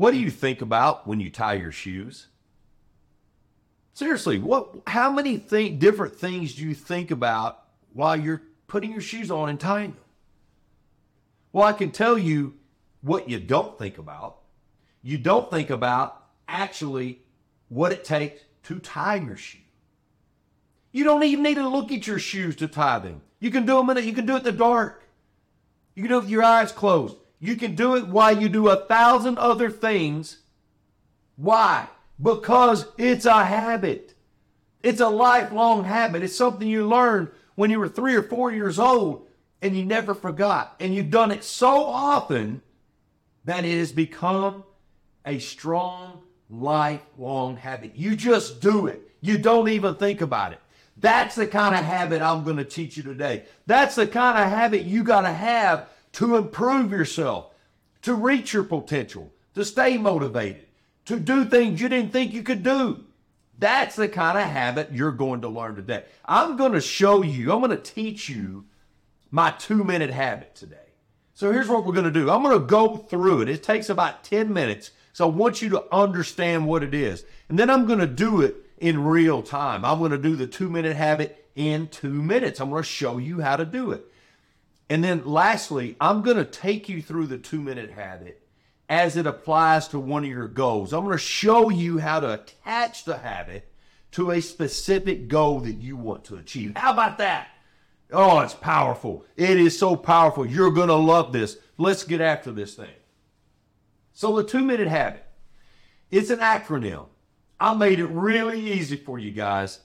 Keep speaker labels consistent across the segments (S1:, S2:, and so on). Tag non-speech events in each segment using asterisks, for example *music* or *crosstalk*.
S1: What do you think about when you tie your shoes? Seriously, what how many think different things do you think about while you're putting your shoes on and tying them? Well, I can tell you what you don't think about. You don't think about actually what it takes to tie your shoe. You don't even need to look at your shoes to tie them. You can do them in it. You can do it in the dark. You can do it with your eyes closed. You can do it while you do a thousand other things. Why? Because it's a habit. It's a lifelong habit. It's something you learned when you were three or four years old and you never forgot. And you've done it so often that it has become a strong, lifelong habit. You just do it. You don't even think about it. That's the kind of habit I'm going to teach you today. That's the kind of habit you got to have to improve yourself, to reach your potential, to stay motivated, to do things you didn't think you could do. That's the kind of habit you're going to learn today. I'm going to show you, I'm going to teach you my two minute habit today. So here's what we're going to do I'm going to go through it. It takes about 10 minutes. So I want you to understand what it is. And then I'm going to do it in real time. I'm going to do the two minute habit in two minutes. I'm going to show you how to do it. And then lastly, I'm going to take you through the two minute habit as it applies to one of your goals. I'm going to show you how to attach the habit to a specific goal that you want to achieve. How about that? Oh, it's powerful. It is so powerful. You're going to love this. Let's get after this thing. So, the two minute habit, it's an acronym. I made it really easy for you guys.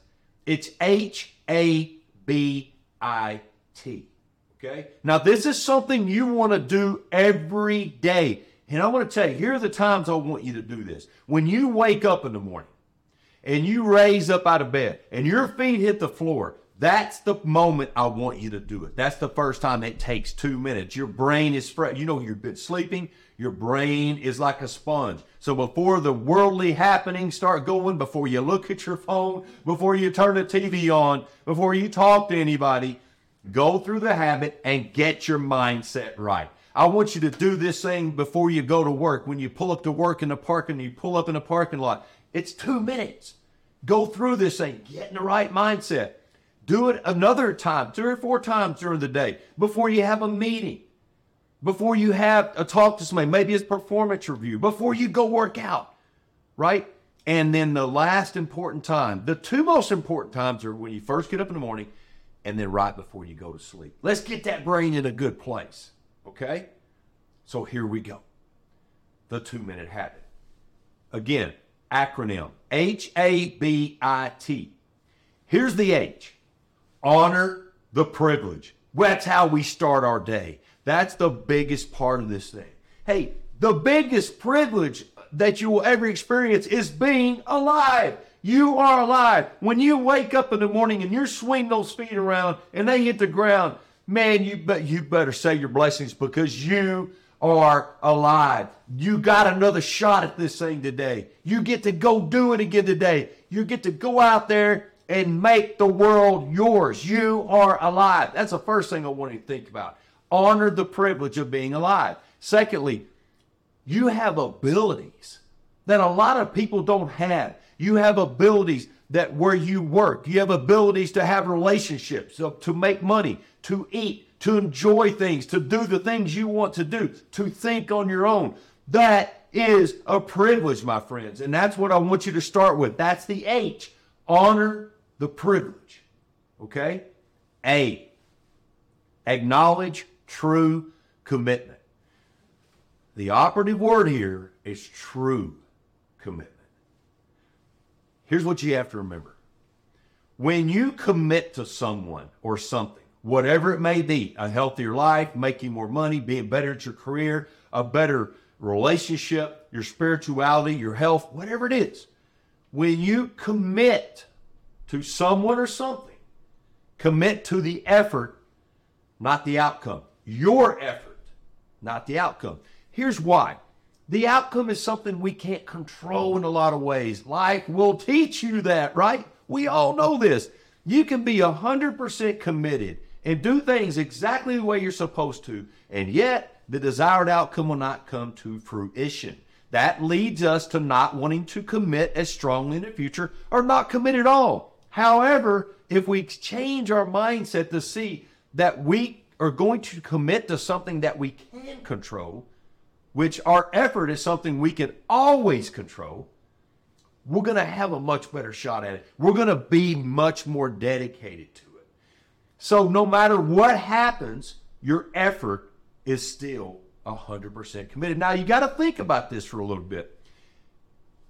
S1: It's H A B I T. Okay? Now, this is something you want to do every day. And I want to tell you, here are the times I want you to do this. When you wake up in the morning and you raise up out of bed and your feet hit the floor, that's the moment I want you to do it. That's the first time it takes two minutes. Your brain is fresh. You know, you've been sleeping. Your brain is like a sponge. So before the worldly happenings start going, before you look at your phone, before you turn the TV on, before you talk to anybody, go through the habit and get your mindset right. I want you to do this thing before you go to work. When you pull up to work in the parking, you pull up in the parking lot. It's two minutes. Go through this thing. Get in the right mindset. Do it another time, three or four times during the day before you have a meeting, before you have a talk to somebody, maybe it's performance review, before you go work out, right? And then the last important time, the two most important times are when you first get up in the morning and then right before you go to sleep. Let's get that brain in a good place, okay? So here we go. The two minute habit. Again, acronym H A B I T. Here's the H honor the privilege. That's how we start our day. That's the biggest part of this thing. Hey, the biggest privilege that you will ever experience is being alive. You are alive. When you wake up in the morning and you're swinging those feet around and they hit the ground, man, you bet you better say your blessings because you are alive. You got another shot at this thing today. You get to go do it again today. You get to go out there and make the world yours. You are alive. That's the first thing I want you to think about. Honor the privilege of being alive. Secondly, you have abilities that a lot of people don't have. You have abilities that where you work, you have abilities to have relationships, uh, to make money, to eat, to enjoy things, to do the things you want to do, to think on your own. That is a privilege, my friends. And that's what I want you to start with. That's the H. Honor the privilege. Okay? A, acknowledge true commitment. The operative word here is true commitment. Here's what you have to remember when you commit to someone or something, whatever it may be a healthier life, making more money, being better at your career, a better relationship, your spirituality, your health, whatever it is when you commit to someone or something, commit to the effort, not the outcome. Your effort, not the outcome. Here's why. The outcome is something we can't control in a lot of ways. Life will teach you that, right? We all know this. You can be 100% committed and do things exactly the way you're supposed to, and yet the desired outcome will not come to fruition. That leads us to not wanting to commit as strongly in the future or not commit at all. However, if we change our mindset to see that we are going to commit to something that we can control, which our effort is something we can always control, we're going to have a much better shot at it. We're going to be much more dedicated to it. So no matter what happens, your effort is still 100% committed. Now you got to think about this for a little bit.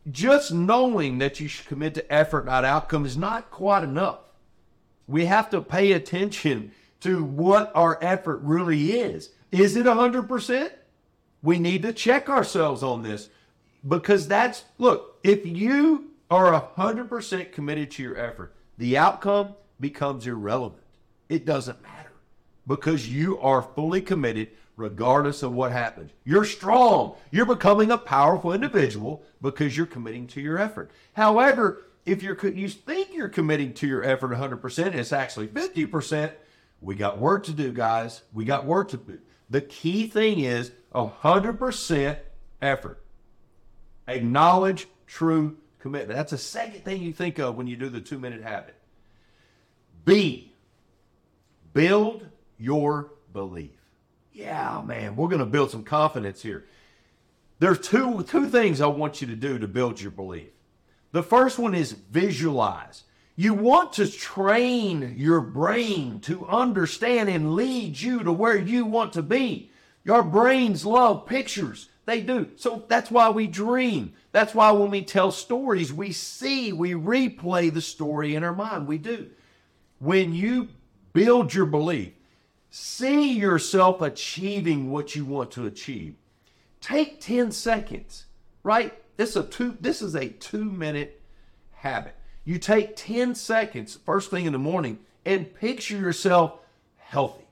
S1: Just knowing that you should commit to effort, not outcome, is not quite enough. We have to pay attention to what our effort really is. Is it 100%? We need to check ourselves on this because that's, look, if you are 100% committed to your effort, the outcome becomes irrelevant. It doesn't matter because you are fully committed regardless of what happens. You're strong. You're becoming a powerful individual because you're committing to your effort. However, if you're you think you're committing to your effort 100% and it's actually 50%, we got work to do, guys. We got work to do. The key thing is 100% effort. Acknowledge true commitment. That's the second thing you think of when you do the two minute habit. B, build your belief. Yeah, man, we're going to build some confidence here. There's two, two things I want you to do to build your belief. The first one is visualize. You want to train your brain to understand and lead you to where you want to be. Your brains love pictures. They do. So that's why we dream. That's why when we tell stories, we see, we replay the story in our mind. We do. When you build your belief, see yourself achieving what you want to achieve. Take 10 seconds, right? This is a two this is a 2 minute habit. You take 10 seconds first thing in the morning and picture yourself healthy.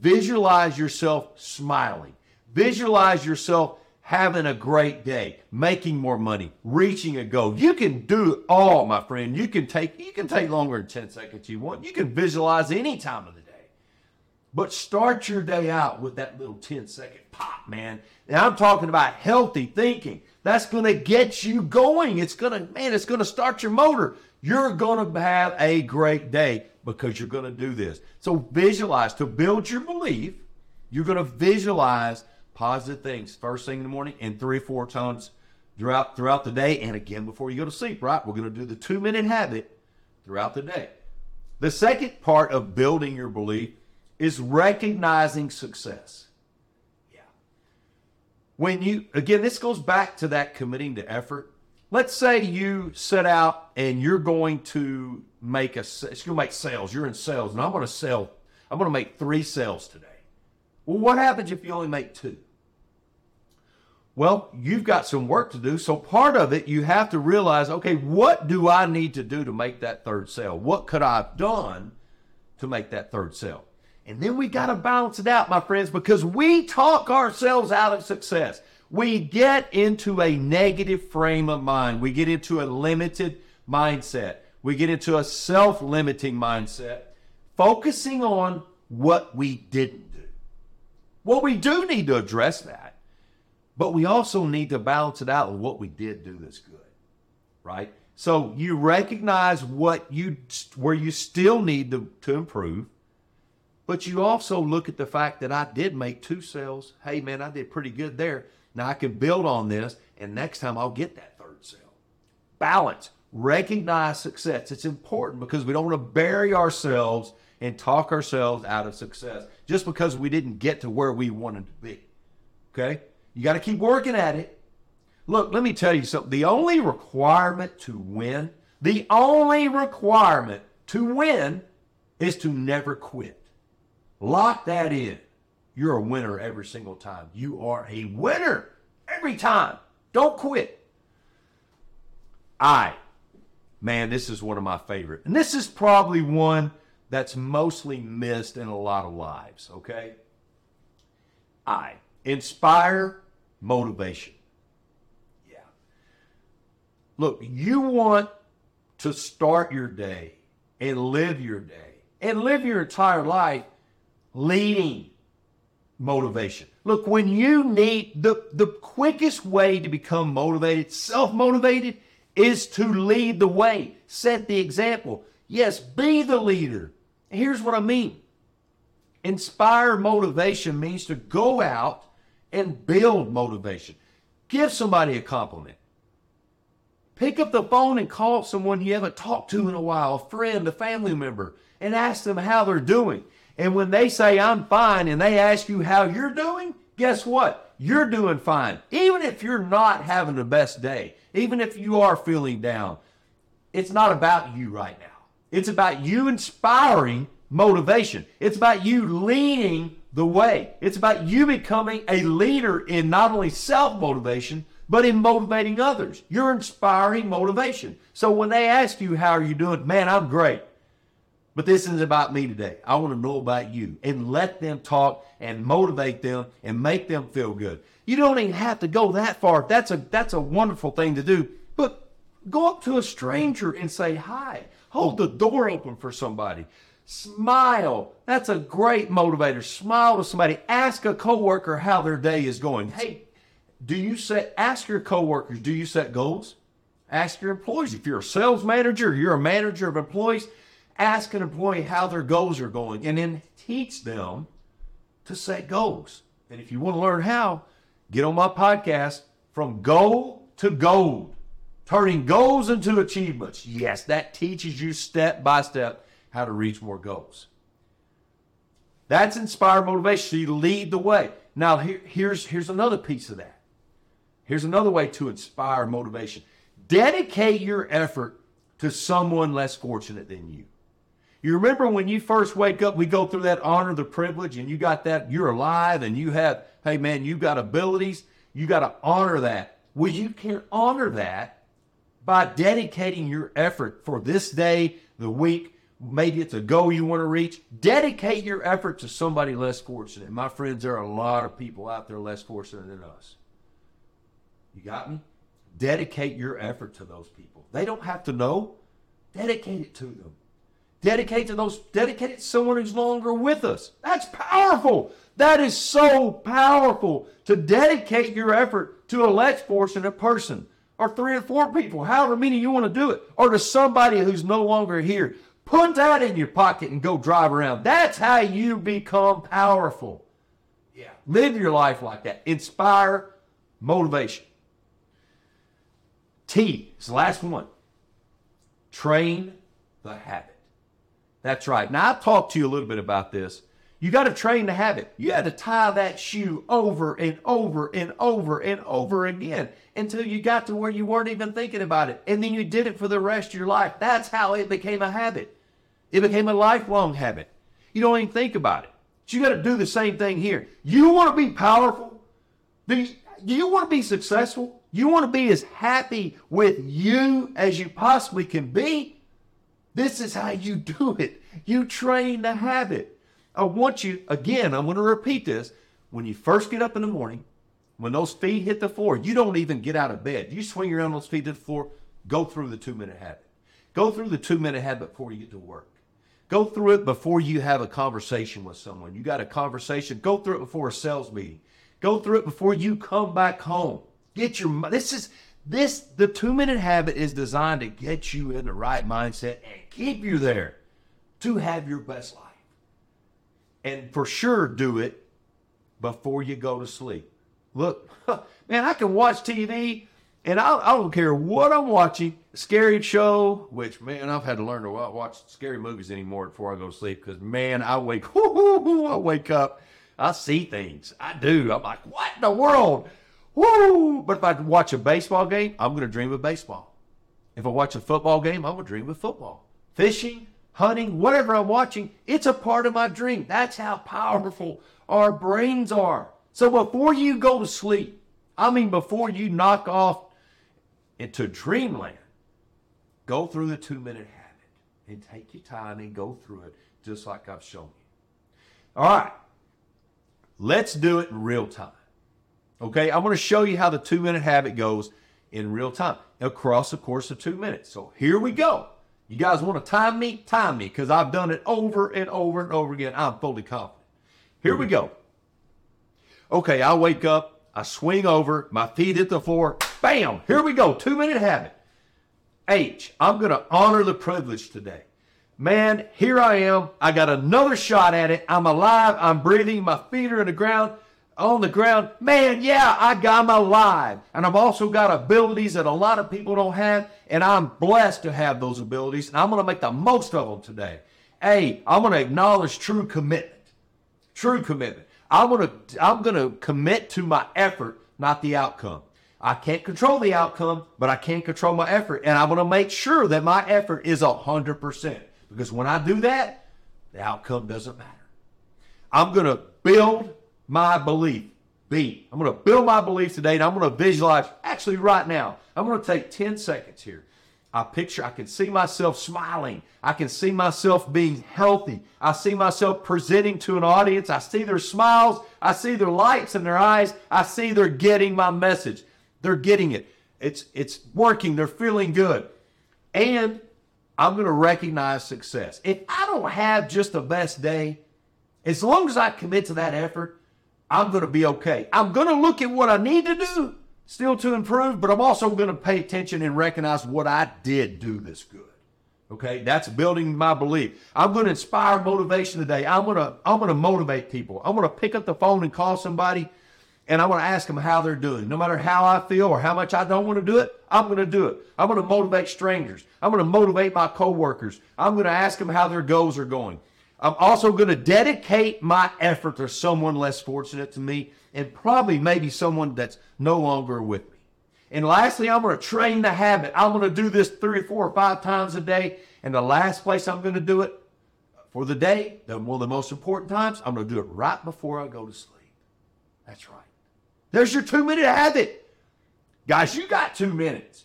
S1: Visualize yourself smiling. Visualize yourself having a great day, making more money, reaching a goal. You can do it all, my friend. You can take you can take longer than 10 seconds you want. You can visualize any time of the day. But start your day out with that little 10 second pop, man. And I'm talking about healthy thinking. That's going to get you going. It's going to, man, it's going to start your motor. You're going to have a great day because you're going to do this. So visualize to build your belief. You're going to visualize positive things. First thing in the morning and three or four times throughout throughout the day and again before you go to sleep right? We're going to do the two minute habit throughout the day. The second part of building your belief is recognizing success. Yeah. When you again this goes back to that committing to effort let's say you set out and you're going to make a you're going to make sales you're in sales and i'm going to sell i'm going to make three sales today well what happens if you only make two well, you've got some work to do. So part of it, you have to realize, okay, what do I need to do to make that third sale? What could I have done to make that third sale? And then we got to balance it out, my friends, because we talk ourselves out of success. We get into a negative frame of mind. We get into a limited mindset. We get into a self limiting mindset, focusing on what we didn't do. Well, we do need to address that. But we also need to balance it out with what we did do that's good, right? So you recognize what you where you still need to, to improve, but you also look at the fact that I did make two sales. Hey man, I did pretty good there. Now I can build on this, and next time I'll get that third sale. Balance, recognize success. It's important because we don't want to bury ourselves and talk ourselves out of success just because we didn't get to where we wanted to be. Okay? You got to keep working at it. Look, let me tell you something. The only requirement to win, the only requirement to win is to never quit. Lock that in. You're a winner every single time. You are a winner every time. Don't quit. I, man, this is one of my favorite. And this is probably one that's mostly missed in a lot of lives, okay? I inspire motivation. Yeah. Look, you want to start your day and live your day and live your entire life leading, motivation. Look, when you need the, the quickest way to become motivated, self motivated, is to lead the way, set the example. Yes, be the leader. Here's what I mean inspire motivation means to go out and build motivation. Give somebody a compliment. Pick up the phone and call someone you haven't talked to in a while, a friend, a family member, and ask them how they're doing. And when they say, I'm fine, and they ask you how you're doing, guess what? You're doing fine. Even if you're not having the best day, even if you are feeling down, it's not about you right now. It's about you inspiring motivation. It's about you leading the way. It's about you becoming a leader in not only self motivation, but in motivating others. You're inspiring motivation. So when they ask you, How are you doing? Man, I'm great. But this isn't about me today. I want to know about you and let them talk and motivate them and make them feel good. You don't even have to go that far. That's a that's a wonderful thing to do. But go up to a stranger and say hi. Hold the door open for somebody. Smile. That's a great motivator. Smile to somebody. Ask a coworker how their day is going. Hey, do you set ask your coworkers, do you set goals? Ask your employees. If you're a sales manager, you're a manager of employees, ask an employee how their goals are going and then teach them to set goals. And if you want to learn how, get on my podcast from goal to gold, turning goals into achievements. Yes, that teaches you step by step how to reach more goals. That's inspired motivation. So you lead the way. Now, here, here's, here's another piece of that. Here's another way to inspire motivation dedicate your effort to someone less fortunate than you. You remember when you first wake up, we go through that honor, the privilege, and you got that, you're alive and you have, hey man, you got abilities. You got to honor that. Well, you can honor that by dedicating your effort for this day, the week, maybe it's a goal you want to reach. Dedicate your effort to somebody less fortunate. My friends, there are a lot of people out there less fortunate than us. You got me? Dedicate your effort to those people. They don't have to know. Dedicate it to them. Dedicate to those, dedicate it to someone who's longer with us. That's powerful. That is so powerful to dedicate your effort to a less fortunate person or three or four people, however many you want to do it, or to somebody who's no longer here. Put that in your pocket and go drive around. That's how you become powerful. Yeah. Live your life like that. Inspire motivation. T is the last one. Train the habit. That's right. Now, I've talked to you a little bit about this. You got to train the habit. You had to tie that shoe over and over and over and over again until you got to where you weren't even thinking about it. And then you did it for the rest of your life. That's how it became a habit. It became a lifelong habit. You don't even think about it. But you got to do the same thing here. You want to be powerful? Do you, do you want to be successful? You want to be as happy with you as you possibly can be? This is how you do it. You train the habit. I want you, again, I'm going to repeat this. When you first get up in the morning, when those feet hit the floor, you don't even get out of bed. You swing around those feet to the floor, go through the two minute habit. Go through the two minute habit before you get to work. Go through it before you have a conversation with someone. You got a conversation, go through it before a sales meeting. Go through it before you come back home. Get your this is this the two minute habit is designed to get you in the right mindset and keep you there to have your best life. And for sure do it before you go to sleep. Look, *laughs* man, I can watch TV and I, I don't care what I'm watching. Scary show, which man, I've had to learn to watch scary movies anymore before I go to sleep because man, I wake, *laughs* I wake up, I see things. I do. I'm like, what in the world? Woo! But if I watch a baseball game, I'm going to dream of baseball. If I watch a football game, I'm going to dream of football. Fishing, hunting, whatever I'm watching, it's a part of my dream. That's how powerful our brains are. So before you go to sleep, I mean, before you knock off into dreamland, go through the two minute habit and take your time and go through it just like I've shown you. All right, let's do it in real time. Okay, I'm going to show you how the two minute habit goes in real time across the course of two minutes. So here we go. You guys want to time me? Time me because I've done it over and over and over again. I'm fully confident. Here we go. Okay, I wake up, I swing over, my feet hit the floor, bam, here we go, two minute habit. H, I'm going to honor the privilege today. Man, here I am. I got another shot at it. I'm alive. I'm breathing. My feet are in the ground, on the ground. Man, yeah, I got, I'm alive. And I've also got abilities that a lot of people don't have. And I'm blessed to have those abilities. And I'm going to make the most of them today. A, I'm going to acknowledge true commitment. True commitment. I'm going to, I'm going to commit to my effort, not the outcome. I can't control the outcome, but I can control my effort. And I want to make sure that my effort is 100%. Because when I do that, the outcome doesn't matter. I'm going to build my belief. B. I'm going to build my belief today and I'm going to visualize, actually, right now. I'm going to take 10 seconds here. I picture, I can see myself smiling. I can see myself being healthy. I see myself presenting to an audience. I see their smiles. I see their lights in their eyes. I see they're getting my message. They're getting it. It's it's working. They're feeling good. And I'm going to recognize success. If I don't have just the best day, as long as I commit to that effort, I'm going to be okay. I'm going to look at what I need to do still to improve, but I'm also going to pay attention and recognize what I did do this good. Okay, that's building my belief. I'm going to inspire motivation today. I'm going to I'm going to motivate people. I'm going to pick up the phone and call somebody and I want to ask them how they're doing. No matter how I feel or how much I don't want to do it, I'm going to do it. I'm going to motivate strangers. I'm going to motivate my coworkers. I'm going to ask them how their goals are going. I'm also going to dedicate my effort to someone less fortunate to me and probably maybe someone that's no longer with me. And lastly, I'm going to train the habit. I'm going to do this three or four or five times a day. And the last place I'm going to do it for the day, one of the most important times, I'm going to do it right before I go to sleep. That's right. There's your two minute habit. Guys, you got two minutes.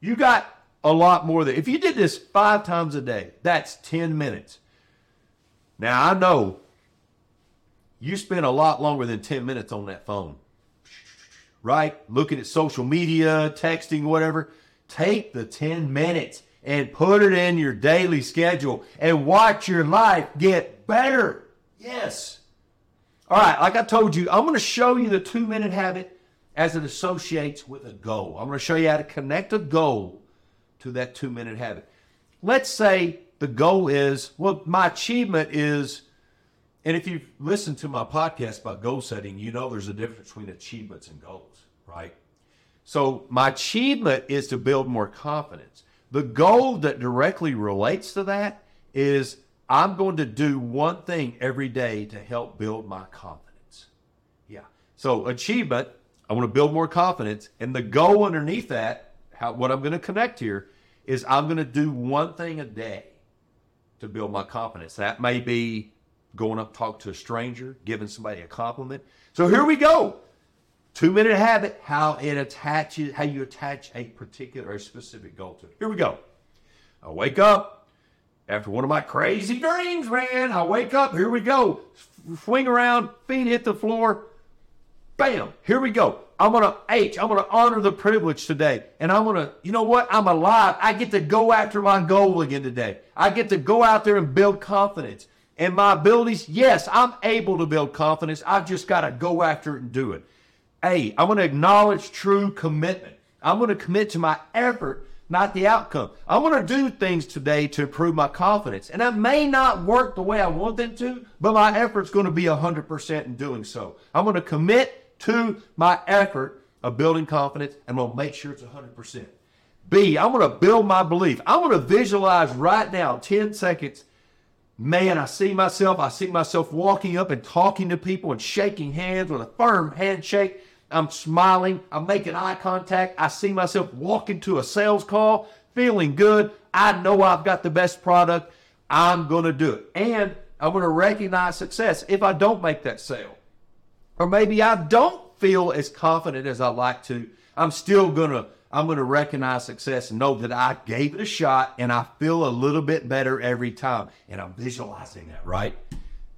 S1: You got a lot more than if you did this five times a day, that's 10 minutes. Now I know you spend a lot longer than 10 minutes on that phone. Right? Looking at social media, texting, whatever. Take the 10 minutes and put it in your daily schedule and watch your life get better. Yes. All right, like I told you, I'm going to show you the two minute habit as it associates with a goal. I'm going to show you how to connect a goal to that two minute habit. Let's say the goal is, well, my achievement is, and if you've listened to my podcast about goal setting, you know there's a difference between achievements and goals, right? So my achievement is to build more confidence. The goal that directly relates to that is I'm going to do one thing every day to help build my confidence. Yeah. So achievement, I want to build more confidence. And the goal underneath that, how, what I'm going to connect here is I'm going to do one thing a day to build my confidence. That may be going up talk to a stranger, giving somebody a compliment. So here we go. Two minute habit, how it attaches, how you attach a particular or specific goal to it. Here we go. I wake up, after one of my crazy dreams, man. I wake up, here we go. Swing around, feet hit the floor. Bam, here we go. I'm going to H, I'm going to honor the privilege today. And I'm going to, you know what? I'm alive. I get to go after my goal again today. I get to go out there and build confidence. And my abilities, yes, I'm able to build confidence. I've just got to go after it and do it. A, I'm going to acknowledge true commitment. I'm going to commit to my effort not the outcome. I want to do things today to improve my confidence. And I may not work the way I want them to, but my effort's going to be 100% in doing so. I'm going to commit to my effort of building confidence and I'm going to make sure it's 100%. B, I'm going to build my belief. I'm going to visualize right now, 10 seconds. Man, I see myself, I see myself walking up and talking to people and shaking hands with a firm handshake I'm smiling. I'm making eye contact. I see myself walking to a sales call, feeling good. I know I've got the best product. I'm going to do it. And I'm going to recognize success if I don't make that sale. Or maybe I don't feel as confident as I like to. I'm still to I'm to recognize success and know that I gave it a shot and I feel a little bit better every time. And I'm visualizing that, right?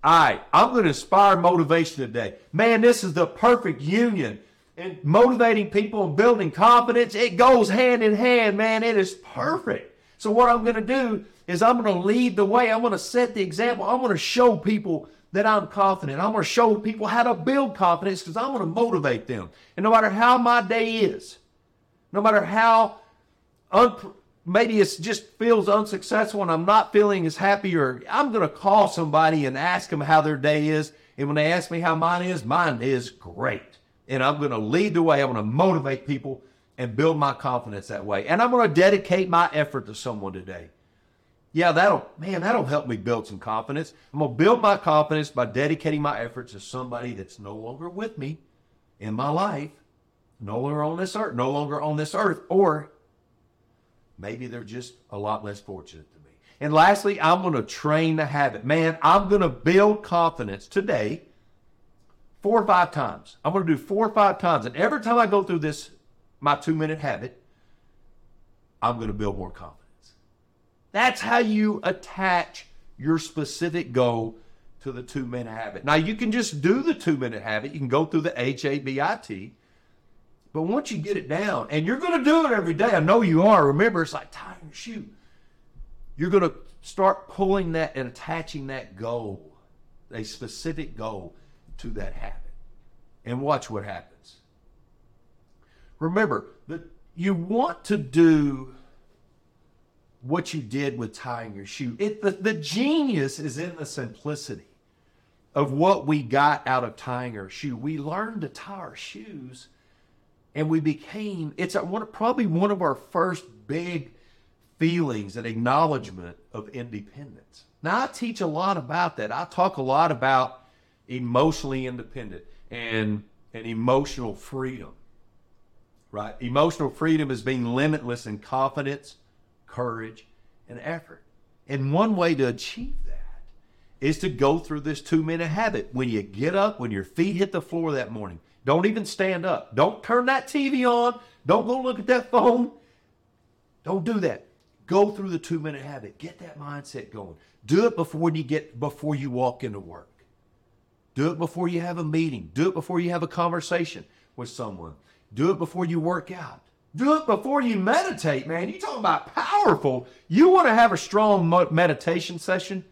S1: All right, I'm to inspire motivation today. Man, this is the perfect union. And motivating people and building confidence, it goes hand in hand, man. It is perfect. So, what I'm to do is I'm to lead the way. I'm to set the example. I'm to show people that I'm confident. I'm going to show people how to build confidence because I'm going to motivate them. And no matter how my day is, no matter how un- maybe it just feels unsuccessful and I'm not feeling as happy, or I'm going to call somebody and ask them how their day is. And when they ask me how mine is, mine is great. And I'm going to lead the way. I'm going to motivate people and build my confidence that way. And I'm going to dedicate my effort to someone today. Yeah, that'll, man, that'll help me build some confidence. I'm going to build my confidence by dedicating my efforts to somebody that's no longer with me in my life, no longer on this earth, no longer on this earth, or maybe they're just a lot less fortunate than me. And lastly, I'm going to train the habit. Man, I'm going to build confidence today four or five times. I'm going to do four or five times. And every time I go through this, my two minute habit, I'm going to build more confidence. That's how you attach your specific goal to the two minute habit. Now, you can just do the two minute habit. You can go through the H A B I T. But once you get it down, and you're going to do it every day, I know you are. Remember, it's like tying your shoe. You're going to start pulling that and attaching that goal, a specific goal, to that habit. And watch what happens. Remember that you want to do what you did with tying your shoe. It, the, the genius is in the simplicity of what we got out of tying our shoe. We learned to tie our shoes and we became, it's a, one, probably one of our first big feelings and acknowledgement of independence. Now, I teach a lot about that. I talk a lot about emotionally independent and, and emotional freedom, right? Emotional freedom is being limitless in confidence courage, and effort. And one way to achieve that is to go through this two minute habit. When you get up, when your feet hit the floor that morning, don't even stand up. Don't turn that TV on. Don't go look at that phone. Don't do that. Go through the two minute habit. Get that mindset going. Do it before you get before you walk into work. Do it before you have a meeting. Do it before you have a conversation with someone. Do it before you work out. Do it before you meditate, man. You talking about powerful. You want to have a strong meditation session?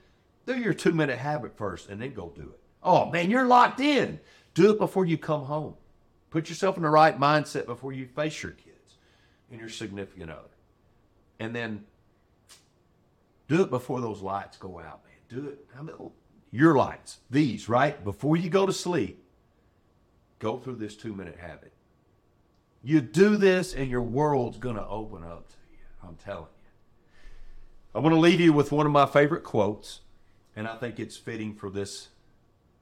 S1: Do your two minute habit first and then go do it. Oh, man, you're locked in. Do it before you come home. Put yourself in the right mindset before you face your kids and your significant other. And then do it before those lights go out, man. Do it. I mean, oh, your lights, these, right? Before you go to sleep, go through this two minute habit. You do this and your world's going to open up to you. I'm telling you. I want to leave you with one of my favorite quotes, and I think it's fitting for this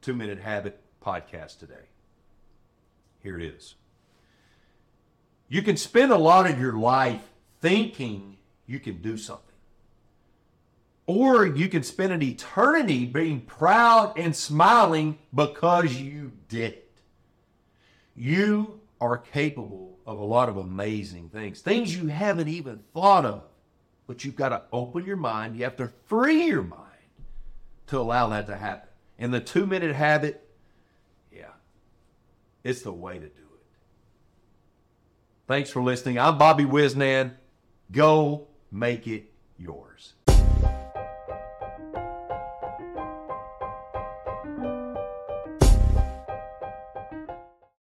S1: two minute habit podcast today. Here it is. You can spend a lot of your life thinking you can do something. Or you can spend an eternity being proud and smiling because you did it. You are capable of a lot of amazing things, things you haven't even thought of. But you've got to open your mind. You have to free your mind to allow that to happen. And the two minute habit, yeah, it's the way to do it. Thanks for listening. I'm Bobby Wisnan. Go make it yours.